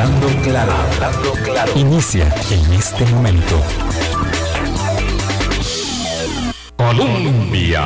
Hablando claro, hablando claro. Inicia en este momento. Colombia.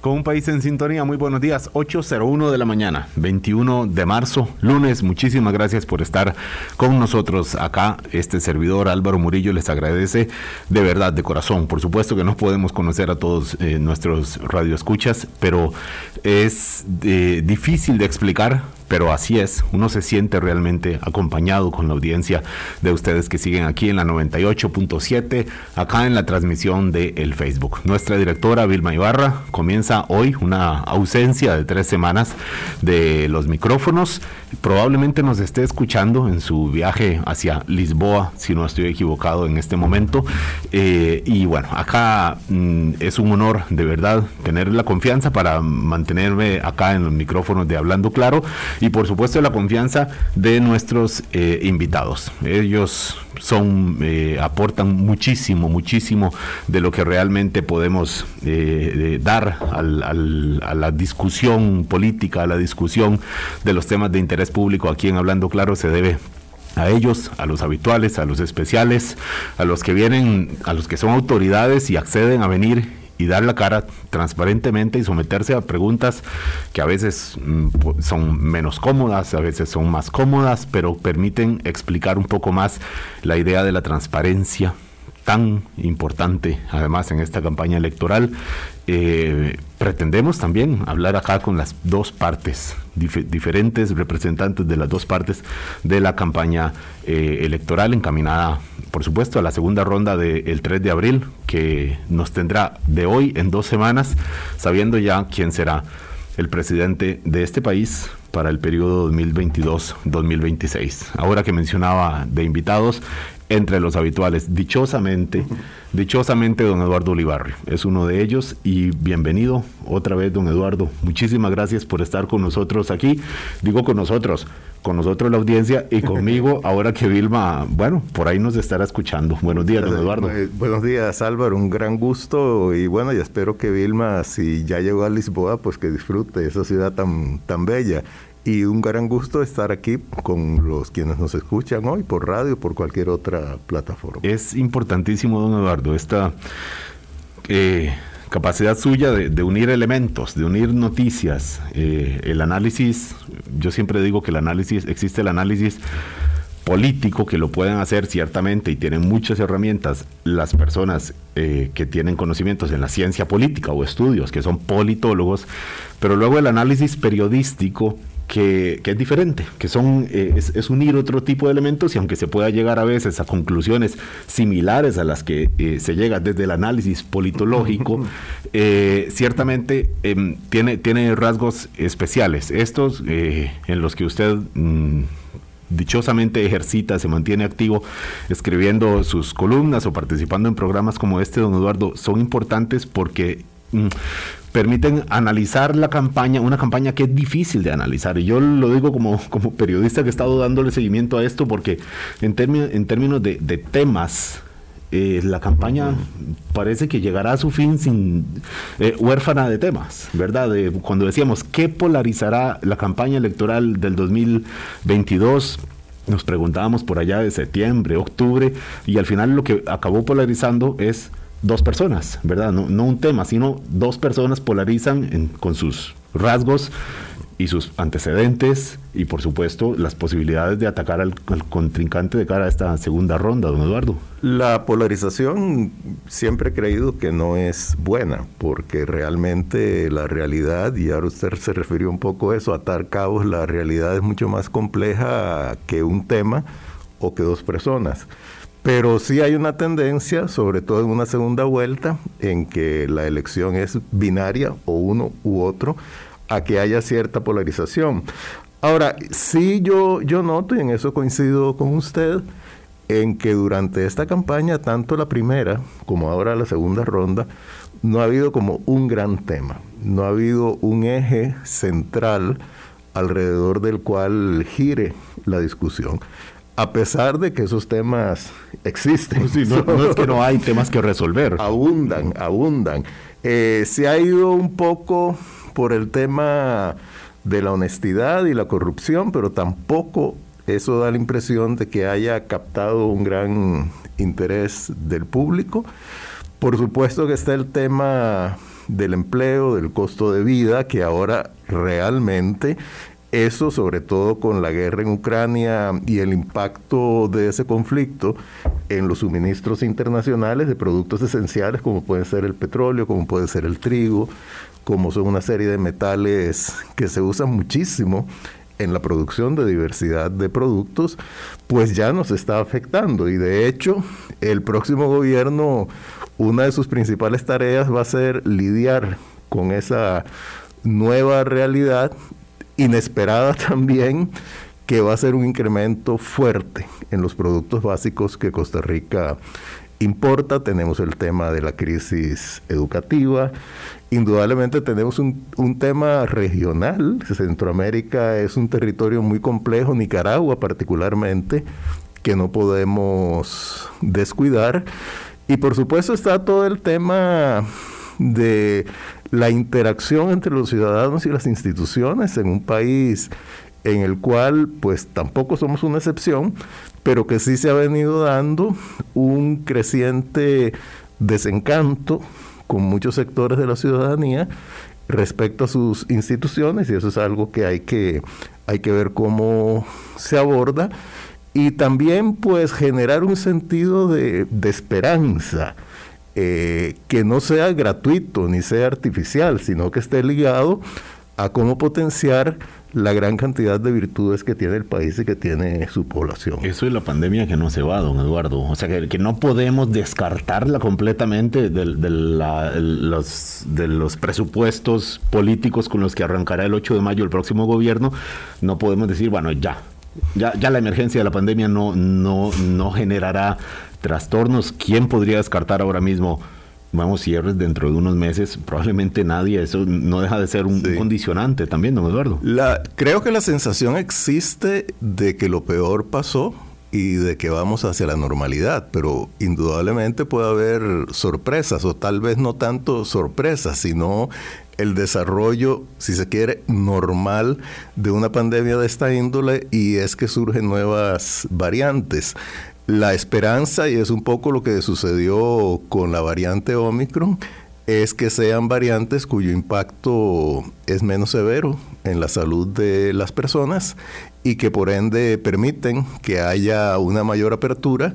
Con un país en sintonía, muy buenos días, 8.01 de la mañana, 21 de marzo, lunes, muchísimas gracias por estar con nosotros acá. Este servidor Álvaro Murillo les agradece de verdad, de corazón. Por supuesto que no podemos conocer a todos eh, nuestros radioescuchas, pero es eh, difícil de explicar pero así es, uno se siente realmente acompañado con la audiencia de ustedes que siguen aquí en la 98.7, acá en la transmisión de el Facebook. Nuestra directora Vilma Ibarra comienza hoy una ausencia de tres semanas de los micrófonos. Probablemente nos esté escuchando en su viaje hacia Lisboa, si no estoy equivocado en este momento. Eh, y bueno, acá mm, es un honor de verdad tener la confianza para mantenerme acá en los micrófonos de Hablando Claro y por supuesto la confianza de nuestros eh, invitados. Ellos son eh, aportan muchísimo, muchísimo de lo que realmente podemos eh, dar a la discusión política, a la discusión de los temas de interés público aquí en Hablando Claro se debe a ellos, a los habituales, a los especiales, a los que vienen, a los que son autoridades y acceden a venir y dar la cara transparentemente y someterse a preguntas que a veces mm, son menos cómodas, a veces son más cómodas, pero permiten explicar un poco más la idea de la transparencia tan importante, además en esta campaña electoral. Eh, pretendemos también hablar acá con las dos partes, diferentes representantes de las dos partes de la campaña eh, electoral encaminada, por supuesto, a la segunda ronda del 3 de abril, que nos tendrá de hoy en dos semanas, sabiendo ya quién será el presidente de este país para el periodo 2022-2026. Ahora que mencionaba de invitados, entre los habituales. Dichosamente, dichosamente, don Eduardo Olivarri es uno de ellos y bienvenido otra vez, don Eduardo. Muchísimas gracias por estar con nosotros aquí. Digo con nosotros, con nosotros la audiencia y conmigo, ahora que Vilma, bueno, por ahí nos estará escuchando. Buenos días, don Eduardo. Eh, buenos días, Álvaro, un gran gusto y bueno, y espero que Vilma, si ya llegó a Lisboa, pues que disfrute esa ciudad tan, tan bella y un gran gusto estar aquí con los quienes nos escuchan hoy por radio, por cualquier otra plataforma. Es importantísimo, don Eduardo, esta eh, capacidad suya de, unir elementos, de unir noticias, eh, el análisis, yo siempre digo que el análisis, existe el análisis político que lo pueden hacer ciertamente y tienen muchas herramientas las personas eh, que tienen conocimientos en la ciencia política o estudios, que son politólogos, pero luego el análisis periodístico que, es diferente, que son, eh, es, unir otro tipo de elementos y aunque se pueda llegar a veces a conclusiones similares a las que eh, se llega desde el análisis politológico, eh, ciertamente em, tiene, tiene rasgos especiales. Estos en los que usted... Mm, dichosamente ejercita, se mantiene activo escribiendo sus columnas o participando en programas como este, don Eduardo, son importantes porque permiten analizar la campaña, una campaña que es difícil de analizar. Y yo lo digo como, como periodista que he estado dándole seguimiento a esto, porque en, en términos de, temas, eh, la campaña parece que llegará a su fin sin eh, huérfana de temas, ¿verdad? cuando decíamos, ¿qué polarizará la campaña electoral del 2022? Nos preguntábamos por allá de septiembre, octubre, y al final lo que acabó polarizando es dos personas, ¿verdad? No, un tema, sino dos personas polarizan con sus rasgos y sus antecedentes y por supuesto las posibilidades de atacar al, contrincante de cara a esta segunda ronda, don Eduardo. La polarización siempre he creído que no es buena porque realmente la realidad, y ahora usted se refirió un poco a eso, atar cabos, la realidad es mucho más compleja que un tema o que dos personas. Pero sí hay una tendencia, sobre todo en una segunda vuelta, en que la elección es binaria o uno u otro, a que haya cierta polarización. Ahora, sí yo, yo noto, y en eso coincido con usted, en que durante esta campaña, tanto la primera como ahora la segunda ronda, no ha habido como un gran tema, no ha habido un eje central alrededor del cual gire la discusión a pesar de que esos temas existen. Pues no, es que no hay temas que resolver. Abundan, abundan. Eh, se ha ido un poco por el tema de la honestidad y la corrupción, pero tampoco Eso da la impresión de que haya captado un gran interés del público. Por supuesto que está el tema del empleo, del costo de vida, que ahora realmente eso, sobre todo con la guerra en Ucrania y el impacto de ese conflicto en los suministros internacionales de productos esenciales como puede ser el petróleo, como puede ser el trigo, como son una serie de metales que se usan muchísimo en la producción de diversidad de productos, pues ya nos está afectando. Y de hecho, el próximo gobierno, una de sus principales tareas va a ser lidiar con esa nueva realidad inesperada también, que va a ser un incremento fuerte en los productos básicos que Costa Rica importa. Tenemos el tema de la crisis educativa. Indudablemente tenemos un, un, tema regional. Centroamérica es un territorio muy complejo, Nicaragua particularmente, que no podemos descuidar. Y por supuesto está todo el tema de la interacción entre los ciudadanos y las instituciones en un país en el cual pues tampoco somos una excepción, pero que sí se ha venido dando un creciente desencanto con muchos sectores de la ciudadanía respecto a sus instituciones y eso es algo que hay que, hay que ver cómo se aborda y también pues generar un sentido de, de esperanza eh, que no sea gratuito ni sea artificial, sino que esté ligado a cómo potenciar la gran cantidad de virtudes que tiene el país y que tiene su población. Eso es la pandemia que no se va, don Eduardo. O sea, que, no podemos descartarla completamente de, los, de los presupuestos políticos con los que arrancará el 8 de mayo el próximo gobierno. No podemos decir, bueno, ya, ya, ya la emergencia de la pandemia no, no, no generará trastornos. ¿Quién podría descartar ahora mismo? Vamos, cierres dentro de unos meses, probablemente nadie, eso no deja de ser un condicionante también, don Eduardo. La, creo que la sensación existe de que lo peor pasó y de que vamos hacia la normalidad, pero indudablemente puede haber sorpresas, o tal vez no tanto sorpresas, sino el desarrollo, si se quiere, normal de una pandemia de esta índole y es que surgen nuevas variantes la esperanza, y es un poco lo que sucedió con la variante Omicron, es que sean variantes cuyo impacto es menos severo en la salud de las personas y que por ende permiten que haya una mayor apertura,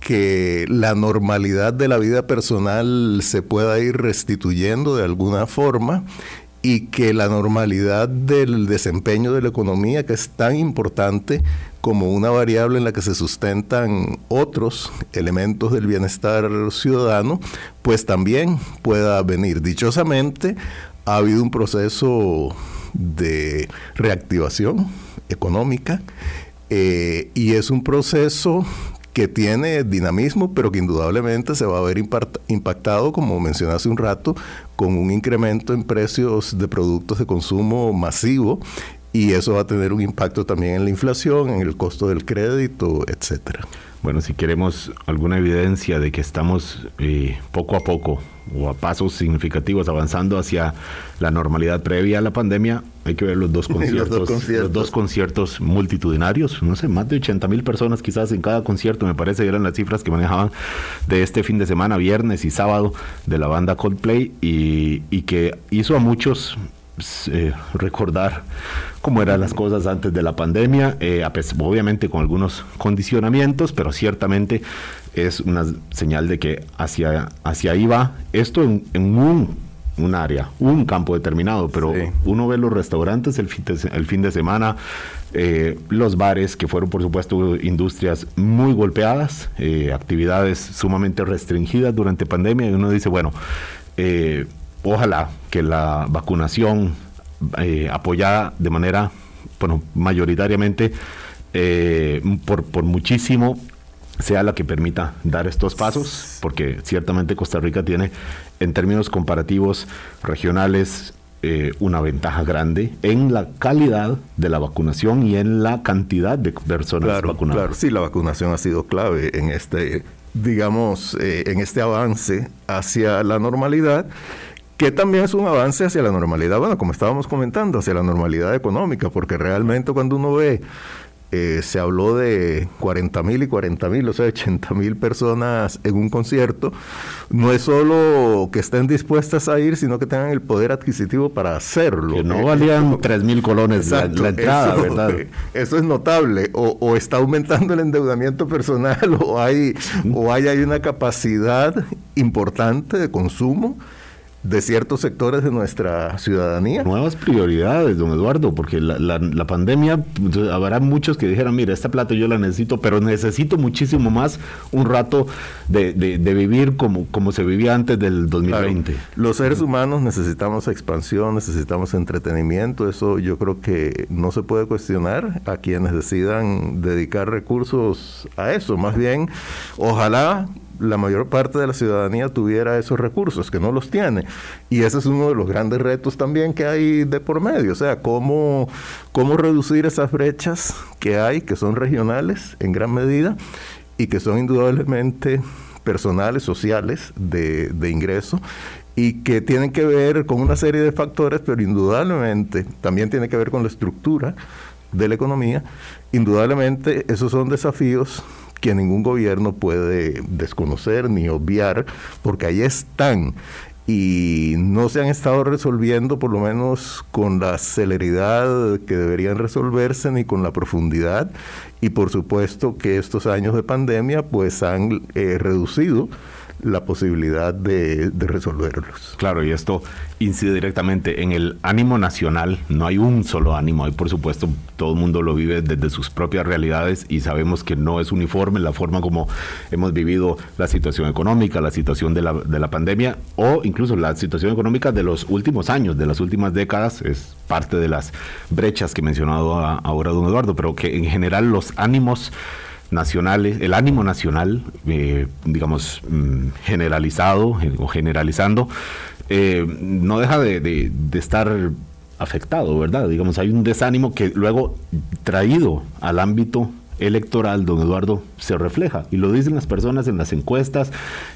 que la normalidad de la vida personal se pueda ir restituyendo de alguna forma y que la normalidad del desempeño de la economía, que es tan importante como una variable en la que se sustentan otros elementos del bienestar ciudadano, pues también pueda venir. Dichosamente, ha habido un proceso de reactivación económica eh, y es un proceso que tiene dinamismo, pero que indudablemente se va a ver impactado, como mencioné hace un rato, con un incremento en precios de productos de consumo masivo y eso va a tener un impacto también en la inflación, en el costo del crédito, etcétera. Bueno, si queremos alguna evidencia de que estamos eh, poco a poco o a pasos significativos avanzando hacia la normalidad previa a la pandemia, hay que ver los dos conciertos, los, dos conciertos. los dos conciertos multitudinarios, no sé, más de 80 mil personas quizás en cada concierto, me parece eran las cifras que manejaban de este fin de semana, viernes y sábado, de la banda Coldplay y, y que hizo a muchos eh, recordar cómo eran las cosas antes de la pandemia, eh, obviamente con algunos condicionamientos, pero ciertamente es una señal de que hacia, hacia ahí va esto en, un, un, área, un campo determinado, pero uno ve los restaurantes el fin de, el fin de semana, eh, los bares, que fueron por supuesto industrias muy golpeadas, actividades sumamente restringidas durante pandemia, y uno dice, bueno, ojalá que la vacunación eh, apoyada de manera, bueno, mayoritariamente eh, por, por muchísimo sea la que permita dar estos pasos, porque ciertamente Costa Rica tiene, en términos comparativos regionales, eh, una ventaja grande en la calidad de la vacunación y en la cantidad de personas vacunadas. Claro, sí, la vacunación ha sido clave en este, digamos, en este avance hacia la normalidad que también es un avance hacia la normalidad, bueno, como estábamos comentando, hacia la normalidad económica, porque realmente cuando uno ve eh, se habló de 40 mil y 40 mil, o sea, 80 mil personas en un concierto, no es solo que estén dispuestas a ir, sino que tengan el poder adquisitivo para hacerlo. Que no valían 3 mil colones la, entrada, eso, ¿verdad? Eso es notable. O, está aumentando el endeudamiento personal o hay, o hay, hay una capacidad importante de consumo de ciertos sectores de nuestra ciudadanía. Nuevas prioridades, don Eduardo, porque la, la, pandemia, habrá muchos que dijeran, mira, esta plata yo la necesito, pero necesito muchísimo más un rato de, de, vivir como, como se vivía antes del 2020. Los seres humanos necesitamos expansión, necesitamos entretenimiento, eso yo creo que no se puede cuestionar a quienes decidan dedicar recursos a eso, más bien, ojalá la mayor parte de la ciudadanía tuviera esos recursos, que no los tiene. Y ese es uno de los grandes retos también que hay de por medio, o sea, cómo, cómo reducir esas brechas que hay, que son regionales en gran medida y que son indudablemente personales, sociales, de, de ingreso y que tienen que ver con una serie de factores, pero indudablemente también tiene que ver con la estructura de la economía. Indudablemente esos son desafíos que ningún gobierno puede desconocer ni obviar, porque ahí están. Y no se han estado resolviendo por lo menos con la celeridad que deberían resolverse ni con la profundidad. Y por supuesto que estos años de pandemia pues han eh, reducido la posibilidad de, resolverlos. Claro, y esto incide directamente en el ánimo nacional. No hay un solo ánimo, hay por supuesto todo el mundo lo vive desde sus propias realidades y sabemos que no es uniforme la forma como hemos vivido la situación económica, la situación de la, de la pandemia o incluso la situación económica de los últimos años, de las últimas décadas. Es parte de las brechas que mencionado ahora don Eduardo, pero que en general los ánimos nacionales, el ánimo nacional, eh, digamos, mm, generalizado o generalizando, eh, no deja de, estar afectado, ¿verdad? Digamos, hay un desánimo que luego traído al ámbito electoral, don Eduardo, se refleja. Y lo dicen las personas en las encuestas.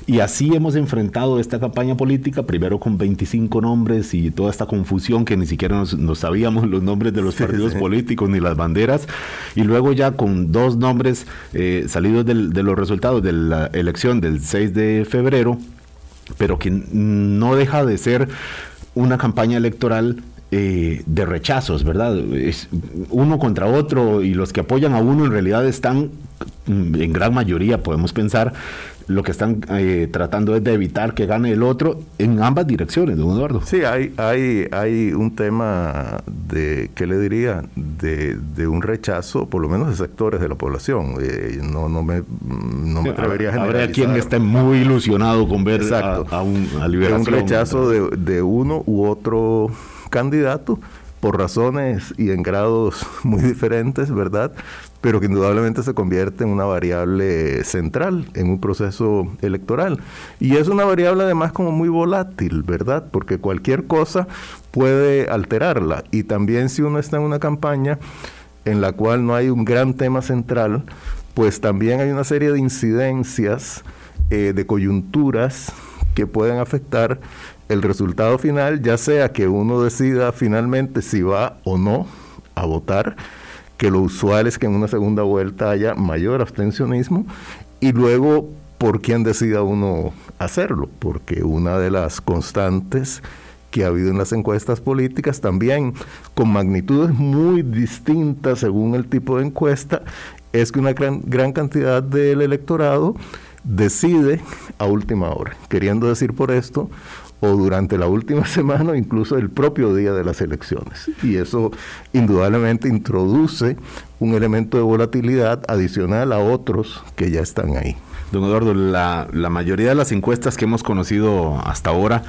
Y así hemos enfrentado esta campaña política, primero con 25 nombres y toda esta confusión que ni siquiera nos, sabíamos los nombres de los partidos políticos ni las banderas. Y luego ya con dos nombres eh, salidos de los resultados de la elección del 6 de febrero, pero que no deja de ser una campaña electoral eh, de rechazos, ¿verdad? Es uno contra otro y los que apoyan a uno en realidad están, mm, en gran mayoría podemos pensar, lo que están eh, tratando es de evitar que gane el otro en ambas direcciones, don Eduardo. Sí, hay, hay, hay un tema de, ¿qué le diría? De, un rechazo, por lo menos de sectores de la población. Eh, no, no me, no me atrevería a generalizar. Habrá quien esté muy ilusionado con ver a, un, a liberación. un rechazo de, de uno u otro candidato por razones y en grados muy diferentes, ¿verdad? Pero que indudablemente se convierte en una variable central en un proceso electoral. Y es una variable además como muy volátil, ¿verdad? Porque cualquier cosa puede alterarla. Y también si uno está en una campaña en la cual no hay un gran tema central, pues también hay una serie de incidencias, eh, de coyunturas que pueden afectar el resultado final, ya sea que uno decida finalmente si va o no a votar, que lo usual es que en una segunda vuelta haya mayor abstencionismo y luego por quién decida uno hacerlo, porque una de las constantes que ha habido en las encuestas políticas también con magnitudes muy distintas según el tipo de encuesta, es que una gran, gran cantidad del electorado decide a última hora, queriendo decir por esto o durante la última semana o incluso el propio día de las elecciones. Y eso indudablemente introduce un elemento de volatilidad adicional a otros que ya están ahí. Don Eduardo, la, la mayoría de las encuestas que hemos conocido hasta ahora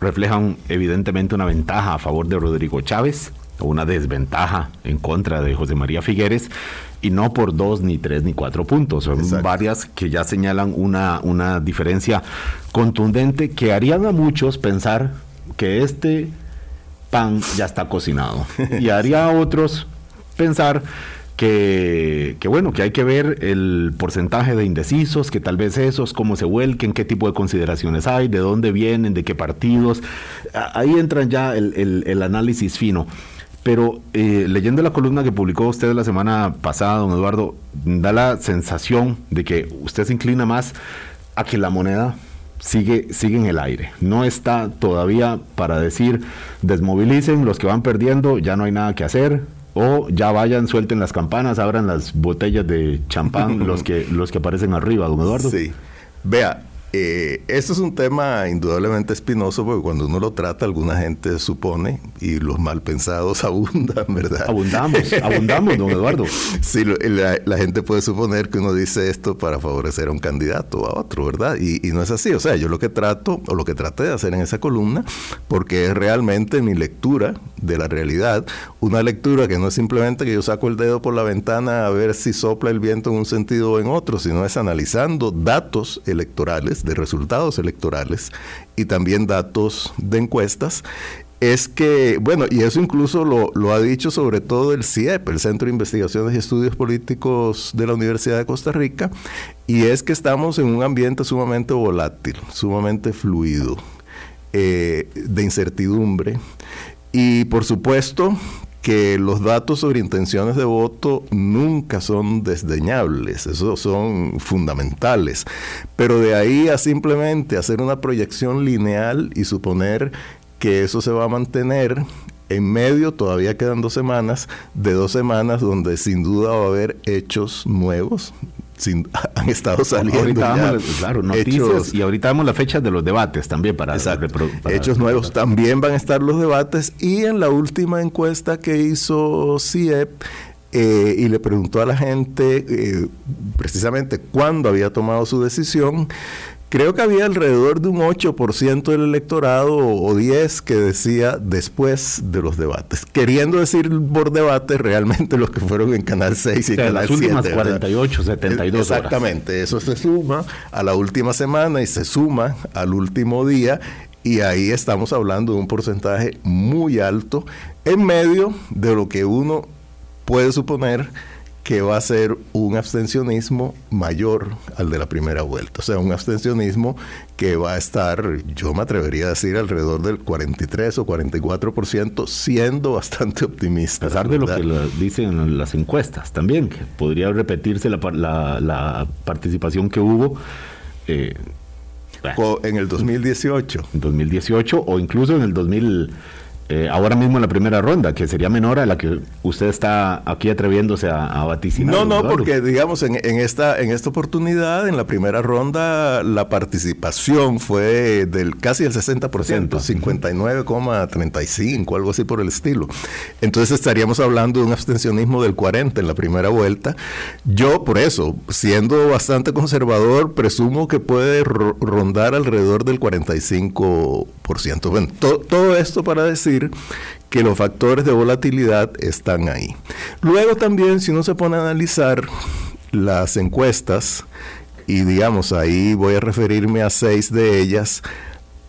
reflejan evidentemente una ventaja a favor de Rodrigo Chávez o una desventaja en contra de José María Figueres y no por dos, ni tres, ni cuatro puntos. Son varias que ya señalan una, una diferencia contundente que harían a muchos pensar que este pan ya está cocinado. y haría a otros pensar que, que, bueno, que hay que ver el porcentaje de indecisos, que tal vez esos, cómo se vuelquen, qué tipo de consideraciones hay, de dónde vienen, de qué partidos. Ahí entran ya el, el, el análisis fino. Pero eh, leyendo la columna que publicó usted la semana pasada, don Eduardo, da la sensación de que usted se inclina más a que la moneda sigue, sigue en el aire. No está todavía para decir desmovilicen los que van perdiendo, ya no hay nada que hacer, o ya vayan, suelten las campanas, abran las botellas de champán, los que, los que aparecen arriba, don Eduardo. Sí. Vea, eh, esto es un tema indudablemente espinoso porque cuando uno lo trata, alguna gente supone, y los mal pensados abundan, ¿verdad? Abundamos, abundamos, don Eduardo. Sí, la, gente puede suponer que uno dice esto para favorecer a un candidato o a otro, ¿verdad? Y, y, no es así. O sea, yo lo que trato, o lo que traté de hacer en esa columna, porque es realmente mi lectura de la realidad, una lectura que no es simplemente que yo saco el dedo por la ventana a ver si sopla el viento en un sentido o en otro, sino es analizando datos electorales de resultados electorales y también datos de encuestas, es que, bueno, y eso incluso lo, lo, ha dicho sobre todo el CIEP, el Centro de Investigaciones y Estudios Políticos de la Universidad de Costa Rica, y es que estamos en un ambiente sumamente volátil, sumamente fluido, eh, de incertidumbre, y por supuesto que los datos sobre intenciones de voto nunca son desdeñables, esos son fundamentales. Pero de ahí a simplemente hacer una proyección lineal y suponer que eso se va a mantener en medio todavía quedan dos semanas, de dos semanas donde sin duda va a haber hechos nuevos, han estado saliendo. Ahorita claro, noticias y ahorita vamos la fecha de los debates también para, hechos nuevos. También van a estar los debates y en la última encuesta que hizo CIEP eh, y le preguntó a la gente eh, precisamente cuándo había tomado su decisión, Creo que había alrededor de un 8% del electorado o 10 que decía después de los debates. Queriendo decir por debate realmente los que fueron en Canal 6 y Canal las 7. últimas 48, 72 Exactamente, eso se suma a la última semana y se suma al último día y ahí estamos hablando de un porcentaje muy alto en medio de lo que uno puede suponer que va a ser un abstencionismo mayor al de la primera vuelta. O sea, un abstencionismo que va a estar, yo me atrevería a decir, alrededor del 43 o 44%, siendo bastante optimista. A pesar de lo que dicen las encuestas también, que podría repetirse la, la, participación que hubo. Eh, en el 2018. En 2018 o incluso en el 2000. Eh, ahora mismo en la primera ronda, que sería menor a la que usted está aquí atreviéndose a, a vaticinar. No, no, porque digamos, en, esta, en esta oportunidad, en la primera ronda, la participación fue del casi el 60%, 59,35, algo así por el estilo. Entonces estaríamos hablando de un abstencionismo del 40 en la primera vuelta. Yo, por eso, siendo bastante conservador, presumo que puede rondar alrededor del 45%. Bueno, todo esto para decir que los factores de volatilidad están ahí. Luego también, si uno se pone a analizar las encuestas, y digamos, ahí voy a referirme a seis de ellas,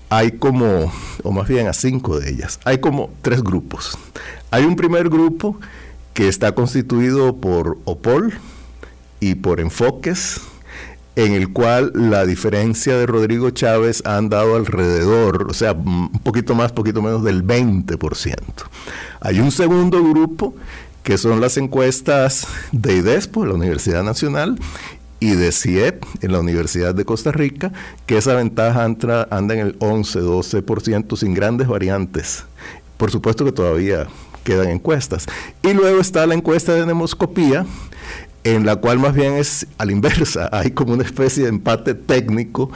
hay como, o más bien a cinco de ellas, hay como tres grupos. Hay un primer grupo que está constituido por OPOL y por enfoques, en el cual la diferencia de Rodrigo Chávez ha andado alrededor, o sea, un poquito más, poquito menos del 20%. Hay un segundo grupo que son las encuestas de IDESPO, la Universidad Nacional, y de CIEP, en la Universidad de Costa Rica, que esa ventaja anda, anda en el 11-12% sin grandes variantes. Por supuesto que todavía quedan encuestas. Y luego está la encuesta de demoscopía, en la cual más bien es a la inversa, hay como una especie de empate técnico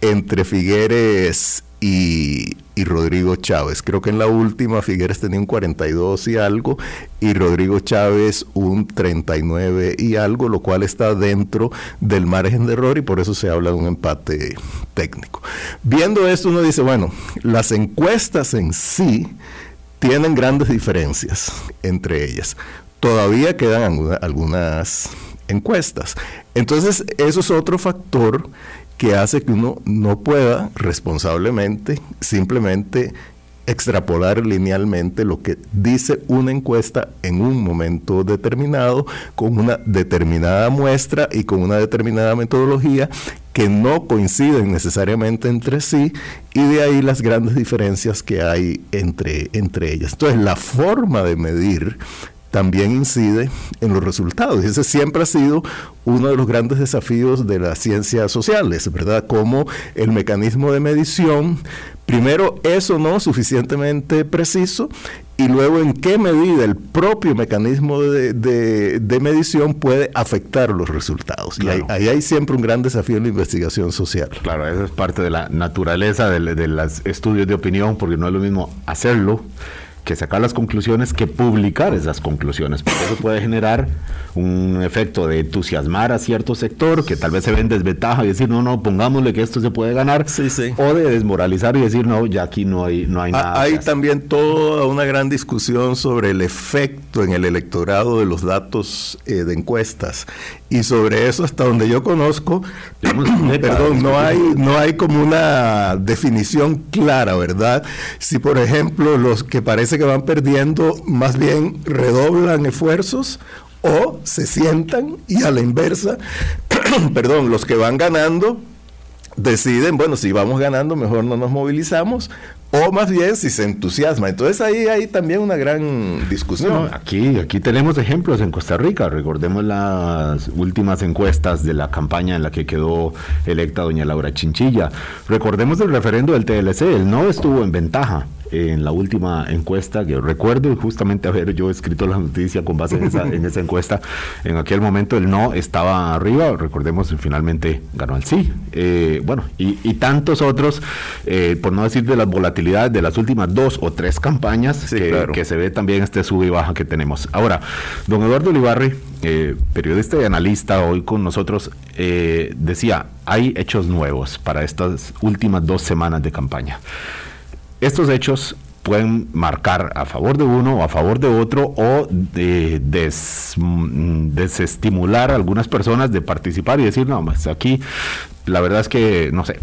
entre Figueres y, Rodrigo Chávez. Creo que en la última Figueres tenía un 42 y algo y Rodrigo Chávez un 39 y algo, lo cual está dentro del margen de error y por eso se habla de un empate técnico. Viendo esto uno dice, bueno, las encuestas en sí tienen grandes diferencias entre ellas todavía quedan algunas encuestas. Entonces, eso es otro factor que hace que uno no pueda responsablemente simplemente extrapolar linealmente lo que dice una encuesta en un momento determinado, con una determinada muestra y con una determinada metodología que no coinciden necesariamente entre sí y de ahí las grandes diferencias que hay entre, entre ellas. Entonces, la forma de medir también incide en los resultados. Y ese siempre ha sido uno de los grandes desafíos de las ciencias sociales, ¿verdad? Como el mecanismo de medición, primero es o no suficientemente preciso y luego en qué medida el propio mecanismo de, medición puede afectar los resultados. Y ahí, hay siempre un gran desafío en la investigación social. Claro, eso es parte de la naturaleza de, de los estudios de opinión, porque no es lo mismo hacerlo que sacar las conclusiones que publicar esas conclusiones, porque eso puede generar un efecto de entusiasmar a cierto sector que tal vez se ve en desventaja y decir, no, no, pongámosle que esto se puede ganar, sí, sí. o de desmoralizar y decir, no, ya aquí no hay, no hay ah, nada. Hay también toda una gran discusión sobre el efecto en el electorado de los datos eh, de encuestas y sobre eso hasta donde yo conozco, perdón, no hay, no hay como una definición clara, ¿verdad? Si por ejemplo los que parece que van perdiendo más bien redoblan esfuerzos o se sientan y a la inversa, perdón, los que van ganando deciden, bueno, si vamos ganando, mejor no nos movilizamos, o más bien si se entusiasma. Entonces ahí hay también una gran discusión. aquí, aquí tenemos ejemplos en Costa Rica. Recordemos las últimas encuestas de la campaña en la que quedó electa doña Laura Chinchilla. Recordemos el referendo del TLC. El no estuvo en ventaja en la última encuesta, que recuerdo justamente haber yo escrito la noticia con base en esa, encuesta, en aquel momento el no estaba arriba, recordemos, finalmente ganó el sí. Eh, bueno, y, tantos otros, eh, por no decir de las volatilidades de las últimas dos o tres campañas, que, se ve también este sub y baja que tenemos. Ahora, don Eduardo Olivarri, eh, periodista y analista hoy con nosotros, decía, hay hechos nuevos para estas últimas dos semanas de campaña. Estos hechos pueden marcar a favor de uno o a favor de otro o de, mm, desestimular a algunas personas de participar y decir, no, más aquí la verdad es que, no sé,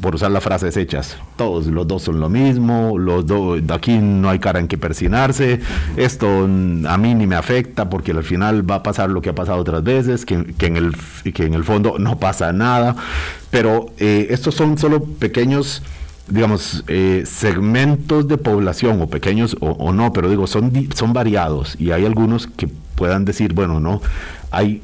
por usar las frases hechas, todos los dos son lo mismo, los dos, aquí no hay cara en que persinarse, esto a mí ni me afecta porque al final va a pasar lo que ha pasado otras veces, que, en, el, que en el fondo no pasa nada, pero eh, estos son solo pequeños digamos, eh, segmentos de población, o pequeños o, no, pero digo, son, son variados y hay algunos que puedan decir, bueno, no, hay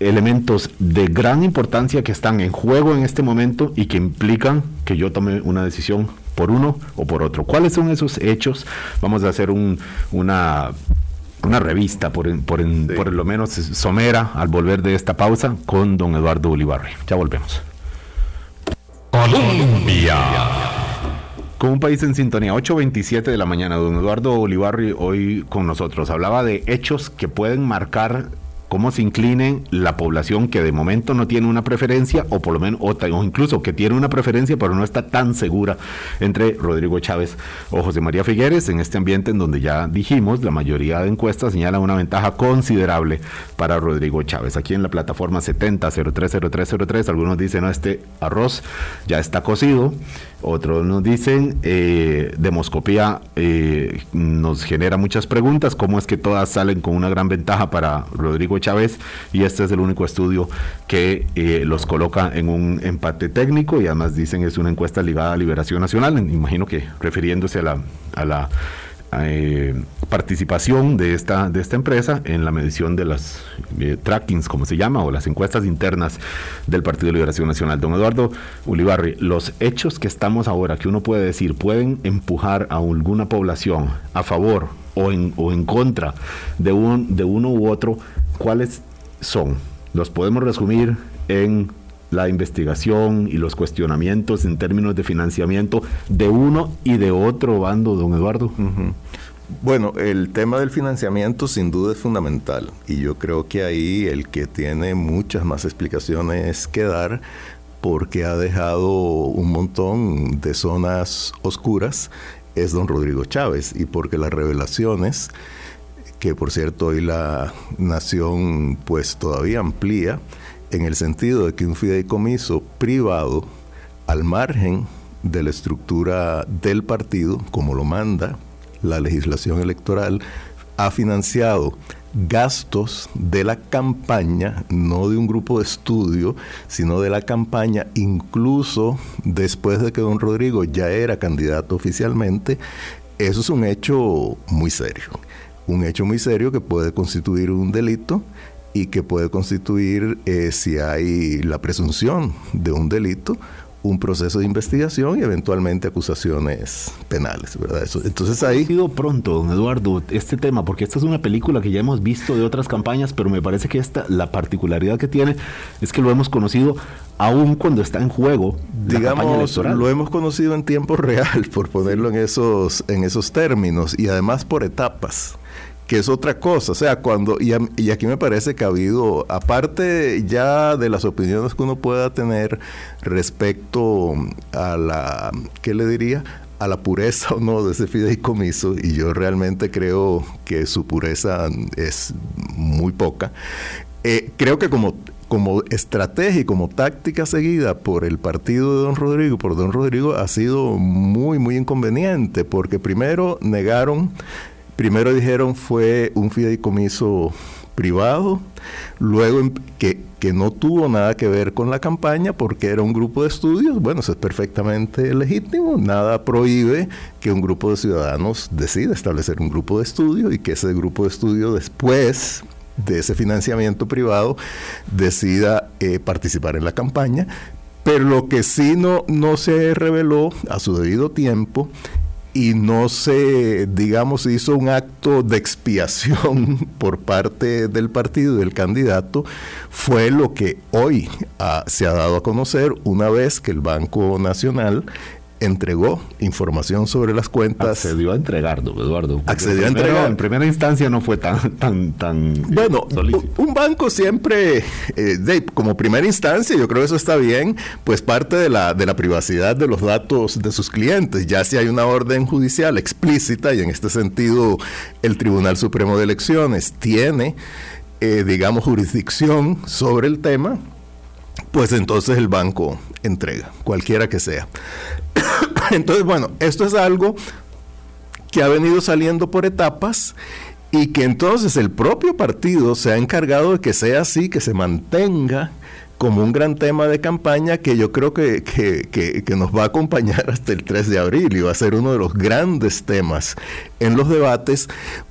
elementos de gran importancia que están en juego en este momento y que implican que yo tome una decisión por uno o por otro. ¿Cuáles son esos hechos? Vamos a hacer un, una, una revista, por, por, por lo menos somera, al volver de esta pausa, con don Eduardo Ulibarri. Ya volvemos. Colombia. Con un país en sintonía, 8.27 de la mañana, don Eduardo Olivarri hoy con nosotros. Hablaba de hechos que pueden marcar cómo se incline la población que de momento no tiene una preferencia o por lo menos o, incluso que tiene una preferencia pero no está tan segura entre Rodrigo Chávez o José María Figueres en este ambiente en donde ya dijimos la mayoría de encuestas señalan una ventaja considerable para Rodrigo Chávez. Aquí en la plataforma 70 030303 algunos dicen no este arroz ya está cocido otros nos dicen, eh, demoscopía eh, nos genera muchas preguntas, cómo es que todas salen con una gran ventaja para Rodrigo Chávez y este es el único estudio que eh, los coloca en un empate técnico y además dicen es una encuesta ligada a Liberación Nacional, imagino que refiriéndose a la, a la eh, participación de esta, de esta empresa en la medición de las eh, trackings, como se llama, o las encuestas internas del Partido de Liberación Nacional. Don Eduardo Ulibarri, los hechos que estamos ahora, que uno puede decir, pueden empujar a alguna población a favor o en, o en contra de, un, de uno u otro, ¿cuáles son? Los podemos resumir en la investigación y los cuestionamientos en términos de financiamiento de uno y de otro bando, don Eduardo? Bueno, el tema del financiamiento sin duda es fundamental y yo creo que ahí el que tiene muchas más explicaciones que dar porque ha dejado un montón de zonas oscuras es don Rodrigo Chávez y porque las revelaciones que por cierto hoy la nación pues todavía amplía en el sentido de que un fideicomiso privado al margen de la estructura del partido, como lo manda la legislación electoral, ha financiado gastos de la campaña, no de un grupo de estudio, sino de la campaña, incluso después de que don Rodrigo ya era candidato oficialmente, eso es un hecho muy serio. Un hecho muy serio que puede constituir un delito y que puede constituir, eh, si hay la presunción de un delito, un proceso de investigación y eventualmente acusaciones penales, ¿verdad? Eso, entonces ahí... Ha sido pronto, don Eduardo, este tema, porque esta es una película que ya hemos visto de otras campañas, pero me parece que esta, la particularidad que tiene es que lo hemos conocido aún cuando está en juego la Digamos, lo hemos conocido en tiempo real, por ponerlo en esos, en esos términos, y además por etapas que es otra cosa. O sea, cuando, y, aquí me parece que ha habido, aparte ya de las opiniones que uno pueda tener respecto a la, ¿qué le diría? a la pureza o no de ese fideicomiso, y yo realmente creo que su pureza es muy poca, eh, creo que como, como estrategia y como táctica seguida por el partido de don Rodrigo, por don Rodrigo, ha sido muy, muy inconveniente, porque primero negaron Primero dijeron fue un fideicomiso privado, luego em, que, que, no tuvo nada que ver con la campaña porque era un grupo de estudios, bueno, eso es perfectamente legítimo, nada prohíbe que un grupo de ciudadanos decida establecer un grupo de estudio y que ese grupo de estudio después de ese financiamiento privado decida eh, participar en la campaña, pero lo que sí no, no se reveló a su debido tiempo y no se, digamos, hizo un acto de expiación por parte del partido del candidato, fue lo que hoy ah, se ha dado a conocer una vez que el Banco Nacional entregó información sobre las cuentas. Accedió a entregar, Eduardo. Accedió a entregar. En primera instancia no fue tan tan tan Bueno, un banco siempre eh, como primera instancia, yo creo que eso está bien, pues parte de la de la privacidad de los datos de sus clientes, ya si hay una orden judicial explícita y en este sentido el Tribunal Supremo de Elecciones tiene eh, digamos jurisdicción sobre el tema, pues entonces el banco entrega, cualquiera que sea. Entonces, bueno, esto es algo que ha venido saliendo por etapas y que entonces el propio partido se ha encargado de que sea así, que se mantenga como un gran tema de campaña que yo creo que, que, nos va a acompañar hasta el 3 de abril y va a ser uno de los grandes temas en los debates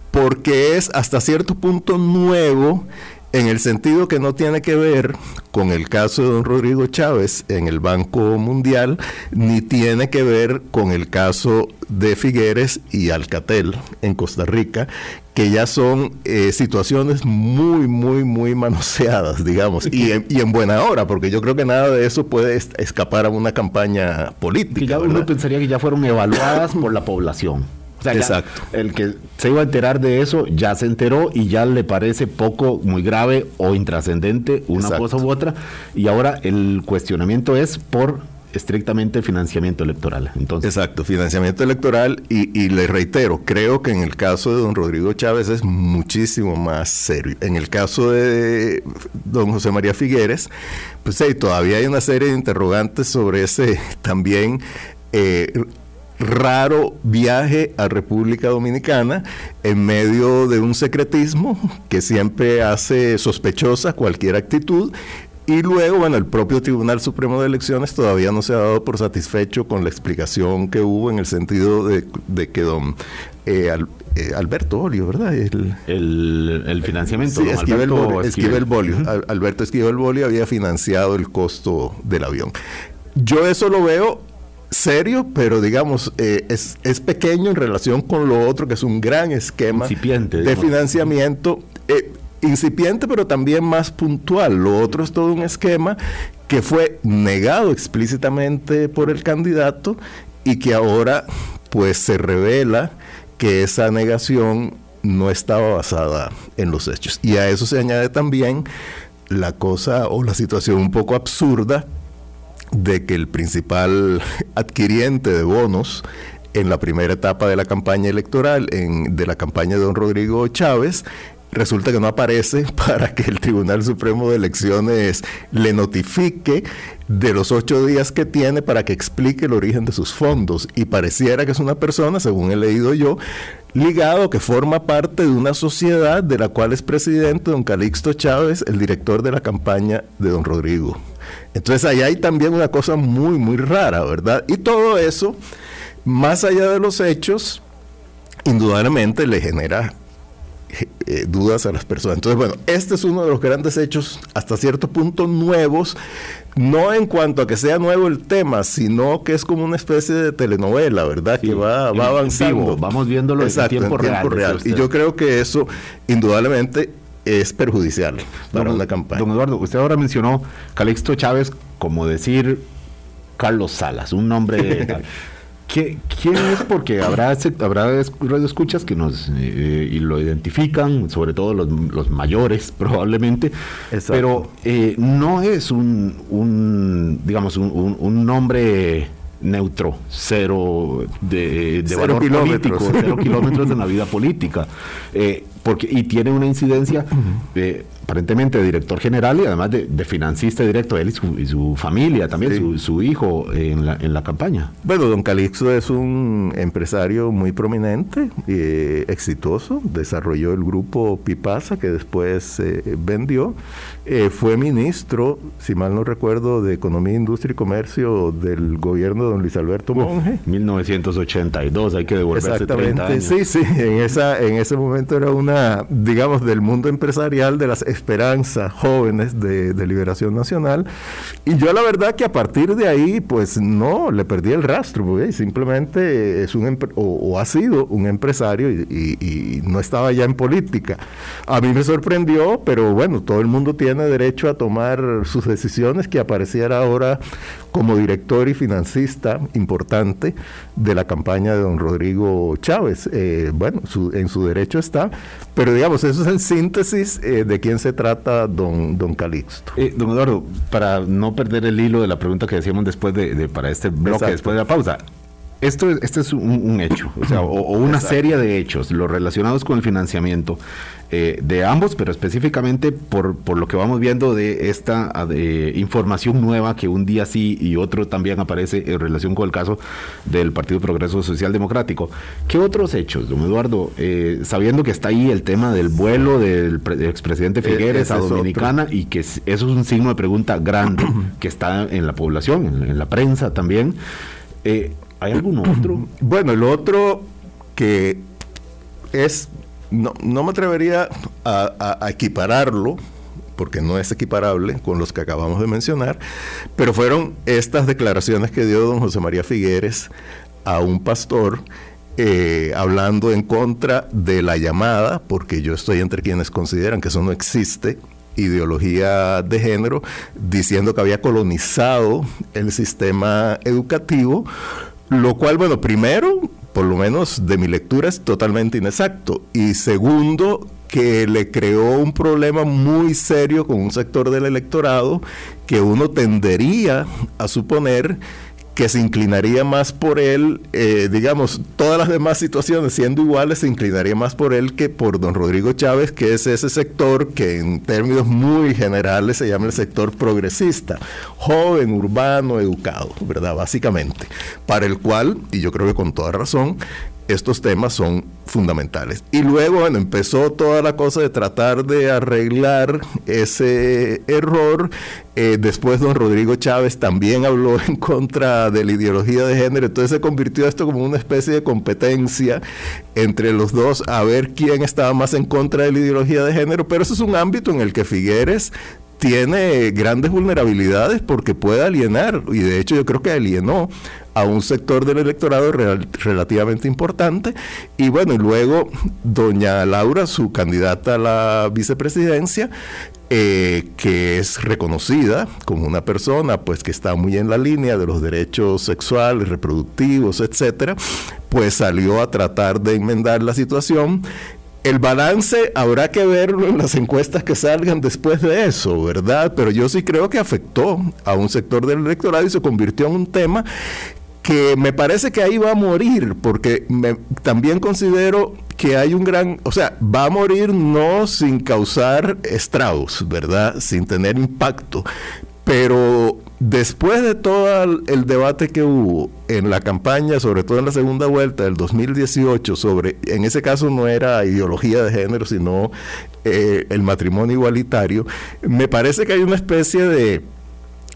porque es hasta cierto punto nuevo en el sentido que no tiene que ver con el caso de don Rodrigo Chávez en el Banco Mundial, ni tiene que ver con el caso de Figueres y Alcatel en Costa Rica, que ya son eh, situaciones muy, muy, muy manoseadas, digamos, y en, y en, buena hora, porque yo creo que nada de eso puede escapar a una campaña política. ya uno pensaría que ya fueron evaluadas por la población. Exacto. el que se iba a enterar de eso ya se enteró y ya le parece poco, muy grave o intrascendente una cosa u otra. Y ahora el cuestionamiento es por estrictamente financiamiento electoral. Entonces. Exacto, financiamiento electoral y, y, le reitero, creo que en el caso de don Rodrigo Chávez es muchísimo más serio. En el caso de don José María Figueres, pues sí, todavía hay una serie de interrogantes sobre ese también eh, raro viaje a República Dominicana en medio de un secretismo que siempre hace sospechosa cualquier actitud y luego, bueno, el propio Tribunal Supremo de Elecciones todavía no se ha dado por satisfecho con la explicación que hubo en el sentido de, que don eh, eh, Alberto Bolio, ¿verdad? El, el, financiamiento. Sí, Esquivel, Bolio. Alberto Esquivel Bolio había financiado el costo del avión. Yo eso lo veo serio, pero digamos, eh, es, pequeño en relación con lo otro, que es un gran esquema de financiamiento. Eh, incipiente, pero también más puntual. Lo otro es todo un esquema que fue negado explícitamente por el candidato y que ahora pues se revela que esa negación no estaba basada en los hechos. Y a eso se añade también la cosa o la situación un poco absurda de que el principal adquiriente de bonos en la primera etapa de la campaña electoral, en, de la campaña de don Rodrigo Chávez, resulta que no aparece para que el Tribunal Supremo de Elecciones le notifique de los ocho días que tiene para que explique el origen de sus fondos. Y pareciera que es una persona, según he leído yo, ligado que forma parte de una sociedad de la cual es presidente don Calixto Chávez, el director de la campaña de don Rodrigo. Entonces ahí hay también una cosa muy, muy rara, ¿verdad? Y todo eso, más allá de los hechos, indudablemente le genera eh, dudas a las personas. Entonces, bueno, este es uno de los grandes hechos hasta cierto punto nuevos, no en cuanto a que sea nuevo el tema, sino que es como una especie de telenovela, ¿verdad? que va, va avanzando. vamos viéndolo en tiempo, real. Y yo creo que eso, indudablemente, es perjudicial para una campaña. Don Eduardo, usted ahora mencionó Calixto Chávez como decir Carlos Salas, un nombre... ¿Quién es? Porque habrá, habrá escuchas que nos eh, y lo identifican, sobre todo los, mayores probablemente, pero eh, no es un, un digamos, un, un nombre neutro, cero de, de valor político, cero kilómetros en la vida política. Eh, porque, y tiene una incidencia eh, aparentemente director general y además de, financista directo, él y su, familia, también su, hijo en la, en la campaña. Bueno, don Calixto es un empresario muy prominente, eh, exitoso, desarrolló el grupo Pipasa que después eh, vendió, eh, fue ministro, si mal no recuerdo, de Economía, Industria y Comercio del gobierno de don Luis Alberto Monge. 1982, hay que devolverse 30 años. sí, sí, en, esa, en ese momento era una, digamos, del mundo empresarial de las Esperanza Jóvenes de, Liberación Nacional. Y yo la verdad que a partir de ahí, pues no, le perdí el rastro, porque simplemente es un o, ha sido un empresario y, no estaba ya en política. A mí me sorprendió, pero bueno, todo el mundo tiene derecho a tomar sus decisiones, que apareciera ahora como director y financista importante de la campaña de don Rodrigo Chávez. Eh, bueno, en su derecho está, pero digamos, eso es en síntesis eh, de quién se trata don, don Calixto. Eh, don Eduardo, para no perder el hilo de la pregunta que decíamos después de, para este bloque, después de la pausa, esto, este es un, hecho, o sea, o, una serie de hechos, los relacionados con el financiamiento eh, de ambos, pero específicamente por, por, lo que vamos viendo de esta información nueva que un día sí y otro también aparece en relación con el caso del Partido Progreso Social Democrático. ¿Qué otros hechos, don Eduardo? Eh, sabiendo que está ahí el tema del vuelo del, expresidente e, Figueres a Dominicana y que eso es un signo de pregunta grande que está en la población, en, la prensa también. Eh, ¿Hay algún otro? Bueno, el otro que es, no, no me atrevería a, equipararlo, porque no es equiparable con los que acabamos de mencionar, pero fueron estas declaraciones que dio don José María Figueres a un pastor eh, hablando en contra de la llamada, porque yo estoy entre quienes consideran que eso no existe, ideología de género, diciendo que había colonizado el sistema educativo lo cual, bueno, primero, por lo menos de mi lectura, es totalmente inexacto. Y segundo, que le creó un problema muy serio con un sector del electorado que uno tendería a suponer que se inclinaría más por él, eh, digamos, todas las demás situaciones siendo iguales, se inclinaría más por él que por don Rodrigo Chávez, que es ese sector que en términos muy generales se llama el sector progresista, joven, urbano, educado, ¿verdad? Básicamente, para el cual, y yo creo que con toda razón, estos temas son fundamentales. Y luego, bueno, empezó toda la cosa de tratar de arreglar ese error. Eh, después don Rodrigo Chávez también habló en contra de la ideología de género, entonces se convirtió esto como una especie de competencia entre los dos a ver quién estaba más en contra de la ideología de género, pero eso es un ámbito en el que Figueres tiene grandes vulnerabilidades porque puede alienar, y de hecho yo creo que alienó a un sector del electorado relativamente importante. Y bueno, y luego doña Laura, su candidata a la vicepresidencia, eh, que es reconocida como una persona pues que está muy en la línea de los derechos sexuales, reproductivos, etcétera, pues salió a tratar de enmendar la situación el balance habrá que verlo en las encuestas que salgan después de eso, ¿verdad? Pero yo sí creo que afectó a un sector del electorado y se convirtió en un tema que me parece que ahí va a morir, porque también considero que hay un gran, o sea, va a morir no sin causar estragos, ¿verdad? Sin tener impacto, pero después de todo el debate que hubo en la campaña, sobre todo en la segunda vuelta del 2018, sobre, en ese caso no era ideología de género, sino eh, el matrimonio igualitario, me parece que hay una especie de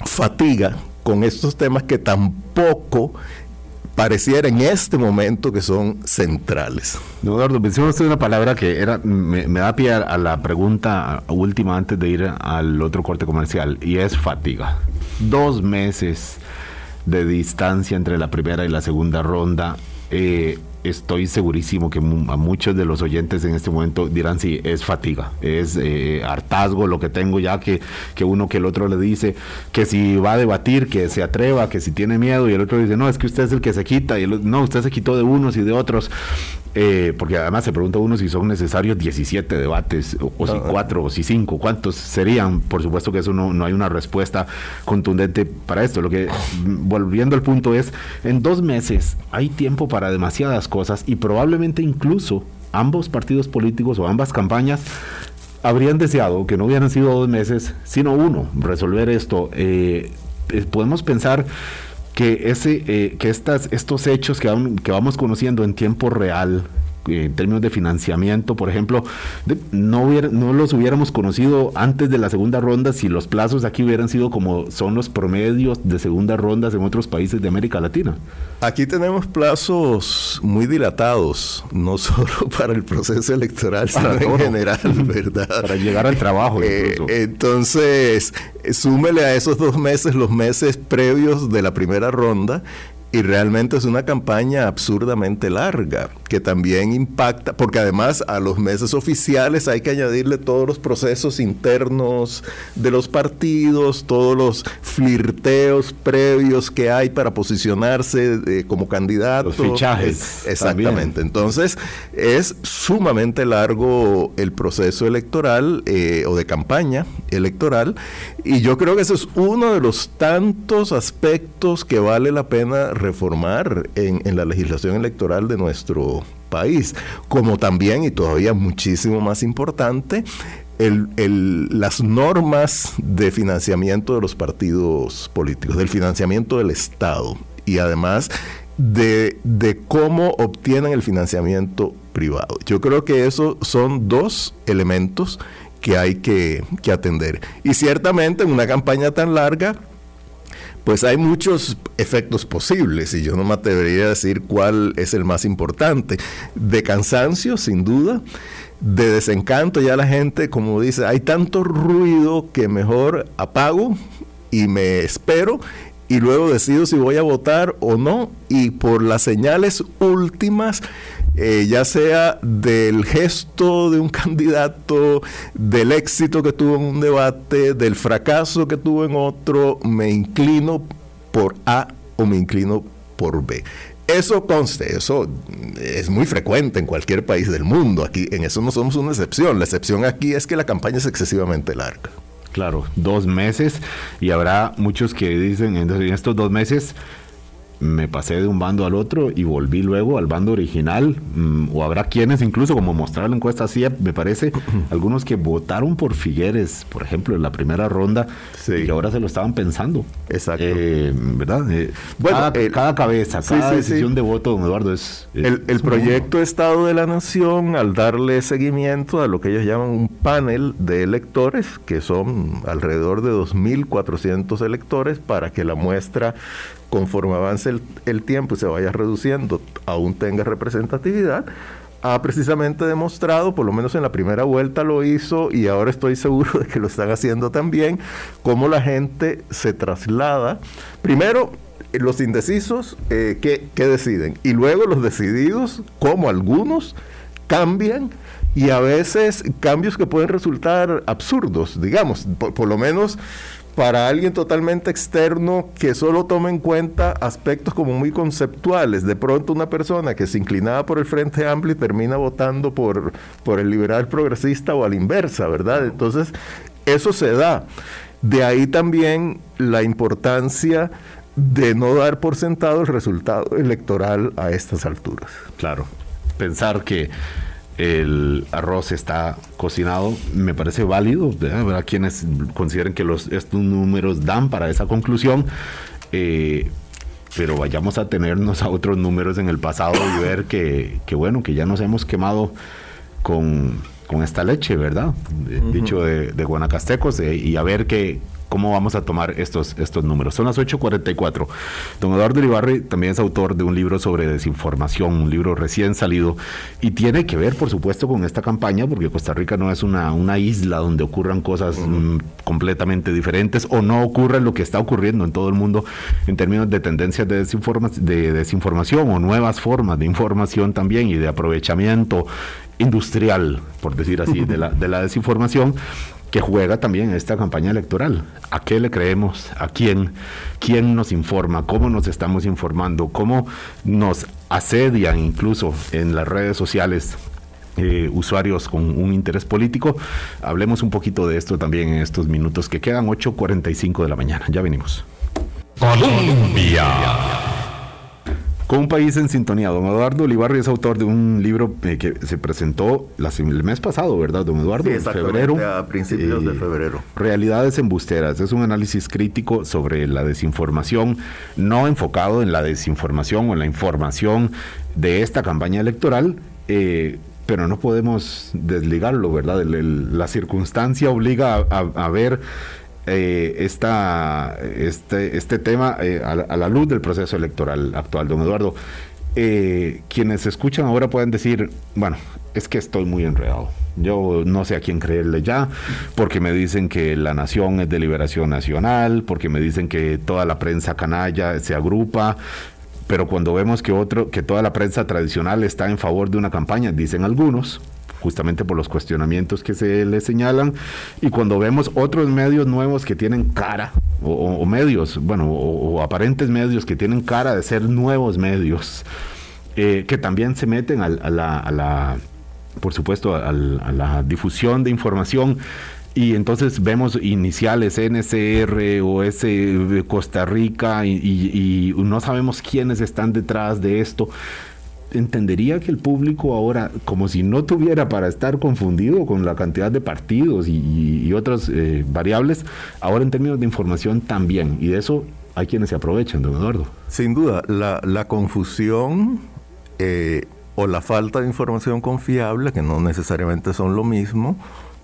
fatiga con estos temas que tampoco pareciera en este momento que son centrales. Eduardo, mencionaste una palabra que era me, da pie a la pregunta última antes de ir al otro corte comercial y es fatiga. Dos meses de distancia entre la primera y la segunda ronda. Eh, estoy segurísimo que a muchos de los oyentes en este momento dirán sí, es fatiga, es eh, hartazgo lo que tengo ya que, que uno que el otro le dice que si va a debatir, que se atreva, que si tiene miedo y el otro dice, no, es que usted es el que se quita y el, no, usted se quitó de unos y de otros. Eh, porque además se pregunta uno si son necesarios 17 debates, o, si ah, ah. cuatro, o si cinco, ¿cuántos serían? Por supuesto que eso no, no hay una respuesta contundente para esto. Lo que, volviendo al punto es, en dos meses hay tiempo para demasiadas cosas y probablemente incluso ambos partidos políticos o ambas campañas habrían deseado que no hubieran sido dos meses, sino uno, resolver esto. Eh, eh, podemos pensar que, ese, eh, que estas, estos hechos que, que vamos conociendo en tiempo real, en términos de financiamiento, por ejemplo, no, hubiera, no los hubiéramos conocido antes de la segunda ronda si los plazos aquí hubieran sido como son los promedios de segunda rondas en otros países de América Latina. Aquí tenemos plazos muy dilatados, no solo para el proceso electoral, sino en general, ¿verdad? Para llegar al trabajo. Eh, entonces, súmele a esos dos meses los meses previos de la primera ronda y realmente es una campaña absurdamente larga que también impacta, porque además a los meses oficiales hay que añadirle todos los procesos internos de los partidos, todos los flirteos previos que hay para posicionarse eh, como candidato. Los fichajes. exactamente. Entonces es sumamente largo el proceso electoral eh, o de campaña electoral y yo creo que ese es uno de los tantos aspectos que vale la pena reformar en, la legislación electoral de nuestro país, como también y todavía muchísimo más importante, las normas de financiamiento de los partidos políticos, del financiamiento del Estado y además de, cómo obtienen el financiamiento privado. Yo creo que esos son dos elementos que hay que atender. Y ciertamente en una campaña tan larga, pues hay muchos efectos posibles y yo no me atrevería a decir cuál es el más importante. De cansancio, sin duda. De desencanto, ya la gente, como dice, hay tanto ruido que mejor apago y me espero y luego decido si voy a votar o no y por las señales últimas eh, ya sea del gesto de un candidato, del éxito que tuvo en un debate, del fracaso que tuvo en otro, me inclino por A o me inclino por B. Eso conste, eso es muy frecuente en cualquier país del mundo. Aquí en eso no somos una excepción. La excepción aquí es que la campaña es excesivamente larga. Claro, dos meses y habrá muchos que dicen en estos dos meses me pasé de un bando al otro y volví luego al bando original. Mm, o habrá quienes, incluso como mostrar la encuesta así, me parece, algunos que votaron por Figueres, por ejemplo, en la primera ronda, y ahora se lo estaban pensando. Exacto. Eh, ¿Verdad? Eh, bueno, cada, cabeza, cada decisión de voto, don Eduardo, es... el, el proyecto Estado de la Nación, al darle seguimiento a lo que ellos llaman un panel de electores, que son alrededor de 2.400 electores, para que la muestra conforme avance el, tiempo y se vaya reduciendo, aún tenga representatividad, ha precisamente demostrado, por lo menos en la primera vuelta lo hizo y ahora estoy seguro de que lo están haciendo también, cómo la gente se traslada. Primero, los indecisos, eh, ¿qué, deciden? Y luego los decididos, como algunos, cambian y a veces cambios que pueden resultar absurdos, digamos, por lo menos para alguien totalmente externo que solo toma en cuenta aspectos como muy conceptuales. De pronto una persona que se inclinaba por el Frente Amplio termina votando por, por el liberal progresista o a la inversa, ¿verdad? Entonces, eso se da. De ahí también la importancia de no dar por sentado el resultado electoral a estas alturas. Claro, pensar que el arroz está cocinado, me parece válido. Habrá quienes consideren que los, estos números dan para esa conclusión. Eh, pero vayamos a tenernos a otros números en el pasado y ver que, bueno, que ya nos hemos quemado con, esta leche, ¿verdad? Dicho de, de guanacastecos, eh, y a ver qué, cómo vamos a tomar estos, estos números. Son las 8.44. Don Eduardo Uribarri también es autor de un libro sobre desinformación, un libro recién salido, y tiene que ver, por supuesto, con esta campaña, porque Costa Rica no es una, una isla donde ocurran cosas mm, completamente diferentes o no ocurra lo que está ocurriendo en todo el mundo en términos de tendencias de, de desinformación o nuevas formas de información también y de aprovechamiento industrial, por decir así, de la, de la desinformación que juega también esta campaña electoral. ¿A qué le creemos? ¿A quién? ¿Quién nos informa? ¿Cómo nos estamos informando? ¿Cómo nos asedian incluso en las redes sociales eh, usuarios con un interés político. Hablemos un poquito de esto también en estos minutos que quedan 8.45 de la mañana. Ya venimos. Colombia. Con un país en sintonía, don Eduardo Olivarri es autor de un libro eh, que se presentó el mes pasado, ¿verdad, don Eduardo? en febrero. A principios de eh, febrero. Realidades embusteras. Es un análisis crítico sobre la desinformación, no enfocado en la desinformación o en la información de esta campaña electoral. Eh, pero no podemos desligarlo, ¿verdad? la circunstancia obliga a ver eh, esta, este, este tema eh, a, la luz del proceso electoral actual, don Eduardo. Eh, quienes escuchan ahora pueden decir, bueno, es que estoy muy enredado. Yo no sé a quién creerle ya, porque me dicen que la nación es de liberación nacional, porque me dicen que toda la prensa canalla se agrupa, pero cuando vemos que otro, que toda la prensa tradicional está en favor de una campaña, dicen algunos, justamente por los cuestionamientos que se le señalan. Y cuando vemos otros medios nuevos que tienen cara, o, medios, bueno, o, aparentes medios que tienen cara de ser nuevos medios, eh, que también se meten a, la, por supuesto, a, la difusión de información. Y entonces vemos iniciales NCR o S Costa Rica y, no sabemos quiénes están detrás de esto entendería que el público ahora, como si no tuviera para estar confundido con la cantidad de partidos y, otras eh, variables, ahora en términos de información también. Y de eso hay quienes se aprovechan, don Eduardo. Sin duda, la, confusión eh, o la falta de información confiable, que no necesariamente son lo mismo,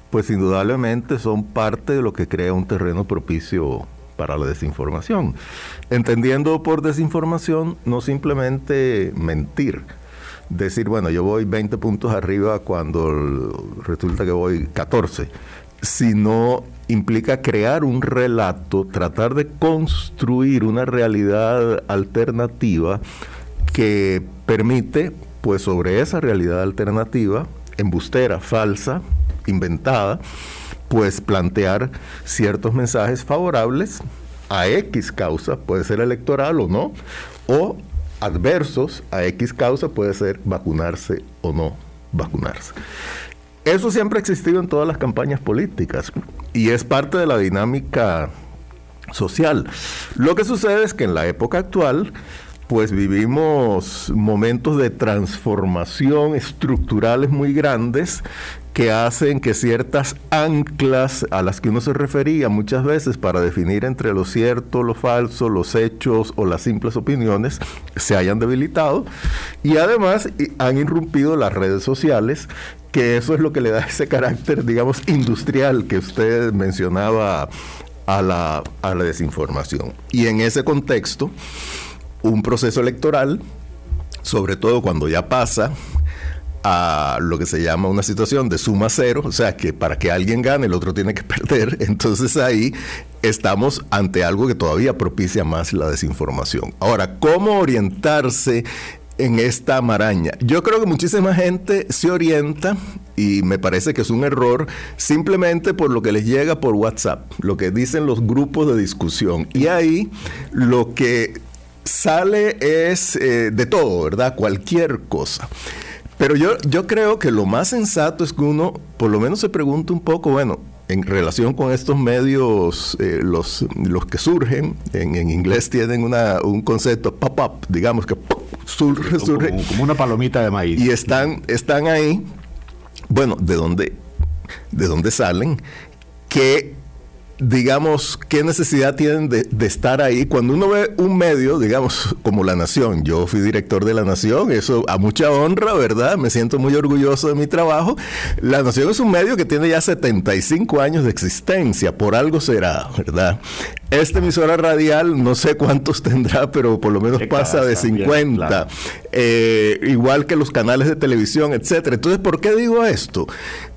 pues indudablemente son parte de lo que crea un terreno propicio para la desinformación. Entendiendo por desinformación no simplemente mentir, decir, bueno, yo voy 20 puntos arriba cuando resulta que voy 14, sino implica crear un relato, tratar de construir una realidad alternativa que permite, pues sobre esa realidad alternativa, embustera, falsa, inventada, pues plantear ciertos mensajes favorables a X causa, puede ser electoral o no, o adversos a X causa puede ser vacunarse o no vacunarse. Eso siempre ha existido en todas las campañas políticas y es parte de la dinámica social. Lo que sucede es que en la época actual, pues vivimos momentos de transformación estructurales muy grandes que hacen que ciertas anclas a las que uno se refería muchas veces para definir entre lo cierto, lo falso, los hechos o las simples opiniones se hayan debilitado y además han irrumpido las redes sociales que eso es lo que le da ese carácter, digamos, industrial que usted mencionaba a la, a la desinformación. Y en ese contexto, un proceso electoral, sobre todo cuando ya pasa a lo que se llama una situación de suma cero, o sea que para que alguien gane el otro tiene que perder, entonces ahí estamos ante algo que todavía propicia más la desinformación. Ahora, ¿cómo orientarse en esta maraña? Yo creo que muchísima gente se orienta y me parece que es un error simplemente por lo que les llega por WhatsApp, lo que dicen los grupos de discusión. Y ahí lo que sale es eh, de todo, ¿verdad? Cualquier cosa. Pero yo, yo creo que lo más sensato es que uno por lo menos se pregunte un poco, bueno, en relación con estos medios, eh, los, los que surgen, en, inglés tienen una, un concepto pop-up, digamos que surge, surge. Como, una palomita de maíz. Y están, están ahí bueno, ¿de dónde, de dónde salen? ¿Qué digamos, qué necesidad tienen de, estar ahí. Cuando uno ve un medio, digamos, como La Nación, yo fui director de La Nación, eso a mucha honra, ¿verdad? Me siento muy orgulloso de mi trabajo. La Nación es un medio que tiene ya 75 años de existencia, por algo será, ¿verdad? Esta emisora radial, no sé cuántos tendrá, pero por lo menos pasa de 50. Eh, igual que los canales de televisión, etcétera. Entonces, ¿por qué digo esto?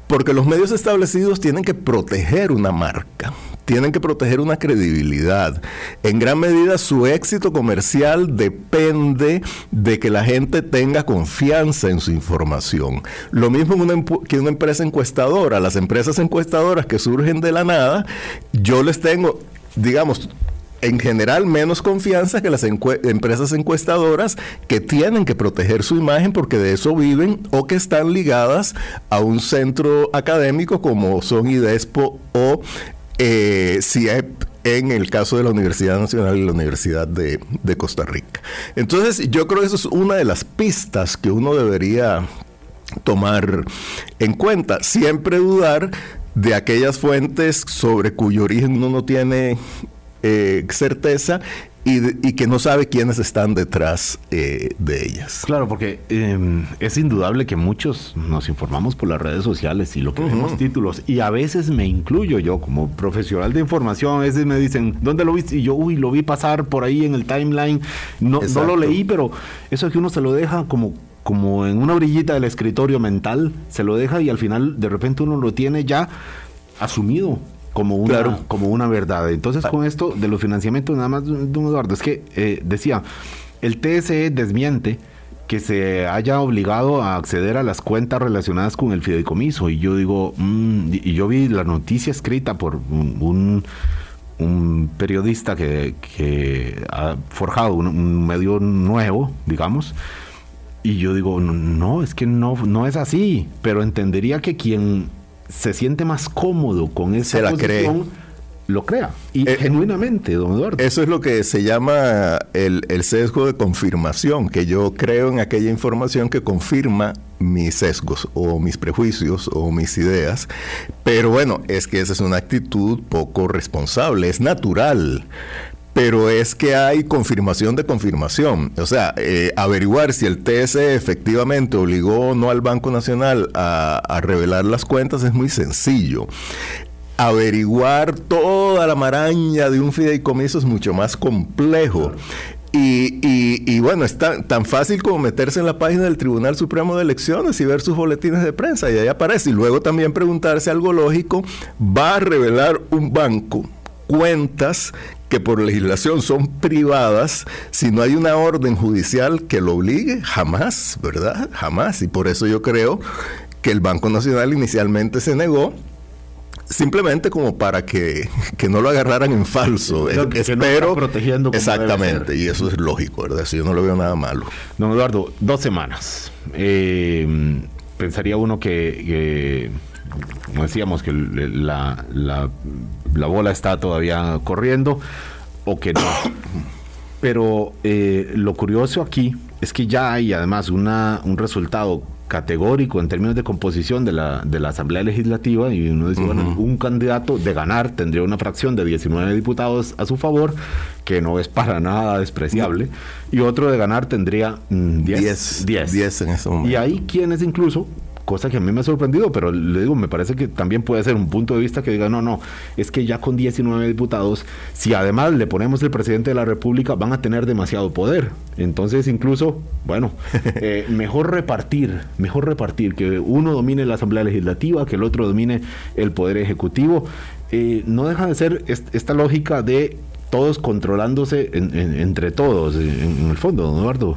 Porque los medios establecidos tienen que proteger una marca tienen que proteger una credibilidad. En gran medida su éxito comercial depende de que la gente tenga confianza en su información. Lo mismo que una empresa encuestadora. Las empresas encuestadoras que surgen de la nada, yo les tengo, digamos, en general menos confianza que las empresas encuestadoras que tienen que proteger su imagen porque de eso viven o que están ligadas a un centro académico como son IDESPO o eh, CIEP en el caso de la Universidad Nacional y la Universidad de, Costa Rica. Entonces, yo creo que eso es una de las pistas que uno debería tomar en cuenta. Siempre dudar de aquellas fuentes sobre cuyo origen uno no tiene eh, certeza y, que no sabe quiénes están detrás eh, de ellas. Claro, porque em, es indudable que muchos nos informamos por las redes sociales y lo que vemos títulos, y a veces me incluyo yo como profesional de información, a veces me dicen, ¿dónde lo viste? Y yo, uy, lo vi pasar por ahí en el timeline, no, no lo leí, pero eso es que uno se lo deja como como en una orillita del escritorio mental, se lo deja y al final de repente uno lo tiene ya asumido como una, como una verdad. Entonces, con esto de los financiamientos, nada más, don Eduardo, es que eh, decía, el TSE desmiente que se haya obligado a acceder a las cuentas relacionadas con el fideicomiso. Y yo digo, mm", y yo vi la noticia escrita por un, un periodista que, que, ha forjado un, medio nuevo, digamos, y yo digo, no, es que no, no es así, pero entendería que quien se siente más cómodo con esa se posición, lo crea. Y eh, genuinamente, don Eduardo. Eso es lo que se llama el, sesgo de confirmación, que yo creo en aquella información que confirma mis sesgos o mis prejuicios o mis ideas. Pero bueno, es que esa es una actitud poco responsable, es natural pero es que hay confirmación de confirmación. O sea, eh, averiguar si el TSE efectivamente obligó o no al Banco Nacional a, revelar las cuentas es muy sencillo averiguar toda la maraña de un fideicomiso es mucho más complejo. Y, bueno, es tan, tan, fácil como meterse en la página del Tribunal Supremo de Elecciones y ver sus boletines de prensa y ahí aparece. Y luego también preguntarse algo lógico, ¿va a revelar un banco cuentas que por legislación son privadas, si no hay una orden judicial que lo obligue, jamás, ¿verdad? Jamás. Y por eso yo creo que el Banco Nacional inicialmente se negó simplemente como para que, no lo agarraran en falso. Espero. protegiendo exactamente, y eso es lógico, ¿verdad? Si yo no lo veo nada malo. Don Eduardo, dos semanas. Eh, pensaría uno que como decíamos, que la, la, bola está todavía corriendo o que no. Pero eh, lo curioso aquí es que ya hay además una, un resultado categórico en términos de composición de la, de la Asamblea Legislativa y uno dice, bueno, un candidato de ganar tendría una fracción de 19 diputados a su favor, que no es para nada despreciable, y otro de ganar tendría 10. 10, 10 en ese momento. Y hay quienes incluso cosa que a mí me ha sorprendido, pero le digo, me parece que también puede ser un punto de vista que diga, no, no, es que ya con 19 diputados, si además le ponemos el presidente de la República, van a tener demasiado poder. Entonces, incluso, bueno, eh, mejor repartir, mejor repartir, que uno domine la Asamblea Legislativa, que el otro domine el Poder Ejecutivo. Eh, no deja de ser esta lógica de todos controlándose entre todos, en, en el fondo, don Eduardo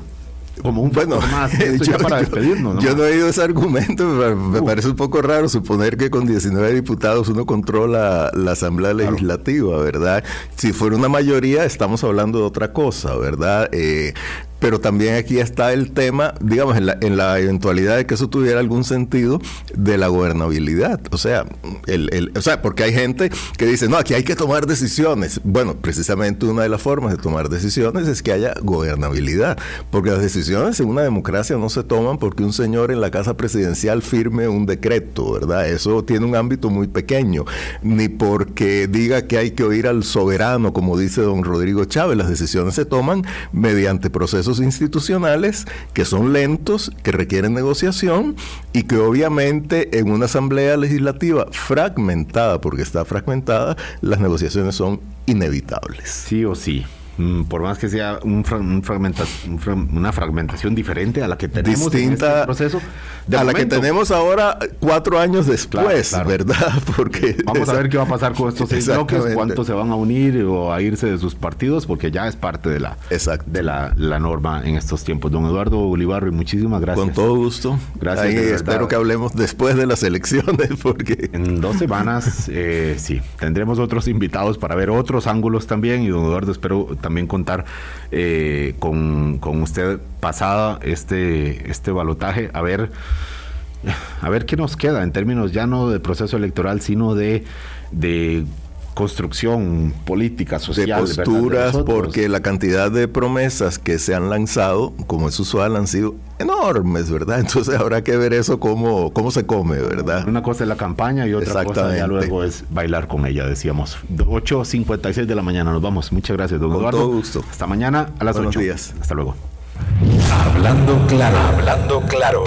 como un bueno, más yo, para despedirnos. Yo, no he oído ese argumento, me, parece un poco raro suponer que con 19 diputados uno controla la Asamblea Legislativa, ¿verdad? Si fuera una mayoría, estamos hablando de otra cosa, ¿verdad? Eh, pero también aquí está el tema, digamos, en la, en la eventualidad de que eso tuviera algún sentido de la gobernabilidad. O sea, el, o sea, porque hay gente que dice, no, aquí hay que tomar decisiones. Bueno, precisamente una de las formas de tomar decisiones es que haya gobernabilidad, porque las decisiones en una democracia no se toman porque un señor en la casa presidencial firme un decreto, ¿verdad? Eso tiene un ámbito muy pequeño, ni porque diga que hay que oír al soberano, como dice don Rodrigo Chávez, las decisiones se toman mediante procesos institucionales que son lentos, que requieren negociación y que obviamente en una asamblea legislativa fragmentada, porque está fragmentada, las negociaciones son inevitables. Sí o sí. Mm, por más que sea un, una fragmentación diferente a la que tenemos distinta en este proceso a la que tenemos ahora cuatro años después, ¿verdad? Porque vamos a ver qué va a pasar con estos seis bloques, cuántos se van a unir o a irse de sus partidos, porque ya es parte de la de la, norma en estos tiempos. Don Eduardo Olivarro, y muchísimas gracias. Con todo gusto. Gracias. espero que hablemos después de las elecciones, porque en dos semanas eh, sí tendremos otros invitados para ver otros ángulos también y don Eduardo espero también contar eh, con, usted pasada este, este balotaje, a ver, a ver qué nos queda en términos ya no de proceso electoral, sino de construcción política, social. De posturas, porque la cantidad de promesas que se han lanzado, como es usual, han sido enormes, ¿verdad? Entonces habrá que ver eso cómo, cómo se come, ¿verdad? Una cosa es la campaña y otra cosa ya luego es bailar con ella, decíamos. 8.56 de la mañana, nos vamos. Muchas gracias, don con Todo gusto. Hasta mañana a las Buenos 8. días. Hasta luego. Hablando claro, hablando claro.